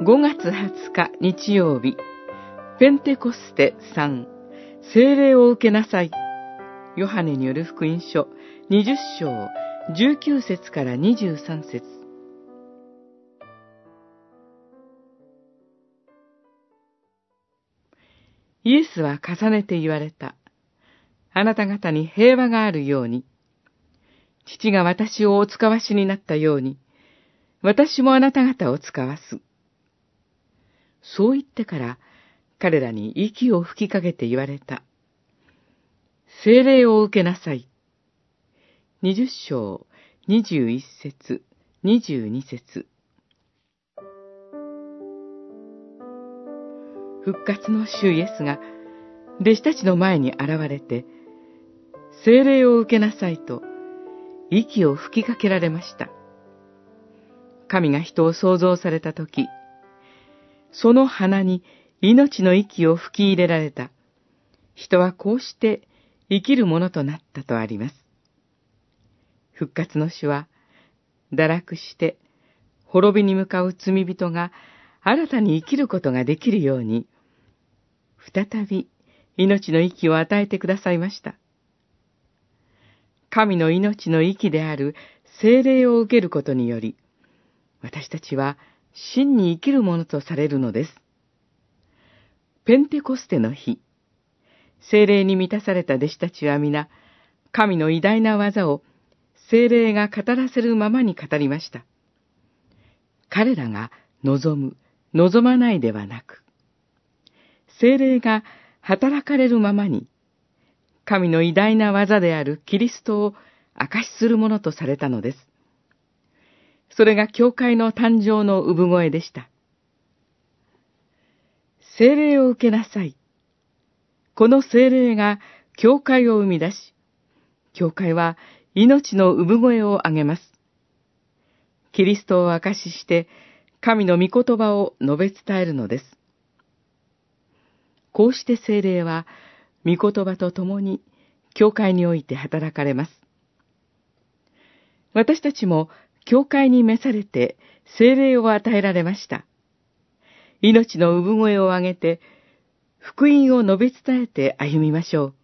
5月20日日曜日、ペンテコステ3、聖霊を受けなさい。ヨハネによる福音書。20章。19節から23節。イエスは重ねて言われた。あなた方に平和があるように、父が私をお使わしになったように、私もあなた方を使わす。そう言ってから、彼らに息を吹きかけて言われた。精霊を受けなさい。二十章、二十一節、二十二節。復活の主イエスが、弟子たちの前に現れて、精霊を受けなさいと、息を吹きかけられました。神が人を創造されたとき、その鼻に命の息を吹き入れられた。人はこうして生きるものとなったとあります。復活の主は、堕落して滅びに向かう罪人が新たに生きることができるように、再び命の息を与えてくださいました。神の命の息である精霊を受けることにより、私たちは真に生きるものとされるのです。ペンテコステの日、精霊に満たされた弟子たちは皆、神の偉大な技を精霊が語らせるままに語りました。彼らが望む、望まないではなく、精霊が働かれるままに、神の偉大な技であるキリストを証しするものとされたのです。それが教会の誕生の産声でした。精霊を受けなさい。この精霊が教会を生み出し、教会は命の産声を上げます。キリストを証しして、神の御言葉を述べ伝えるのです。こうして精霊は、御言葉と共に、教会において働かれます。私たちも教会に召されて精霊を与えられました。命の産声を上げて、福音を述べ伝えて歩みましょう。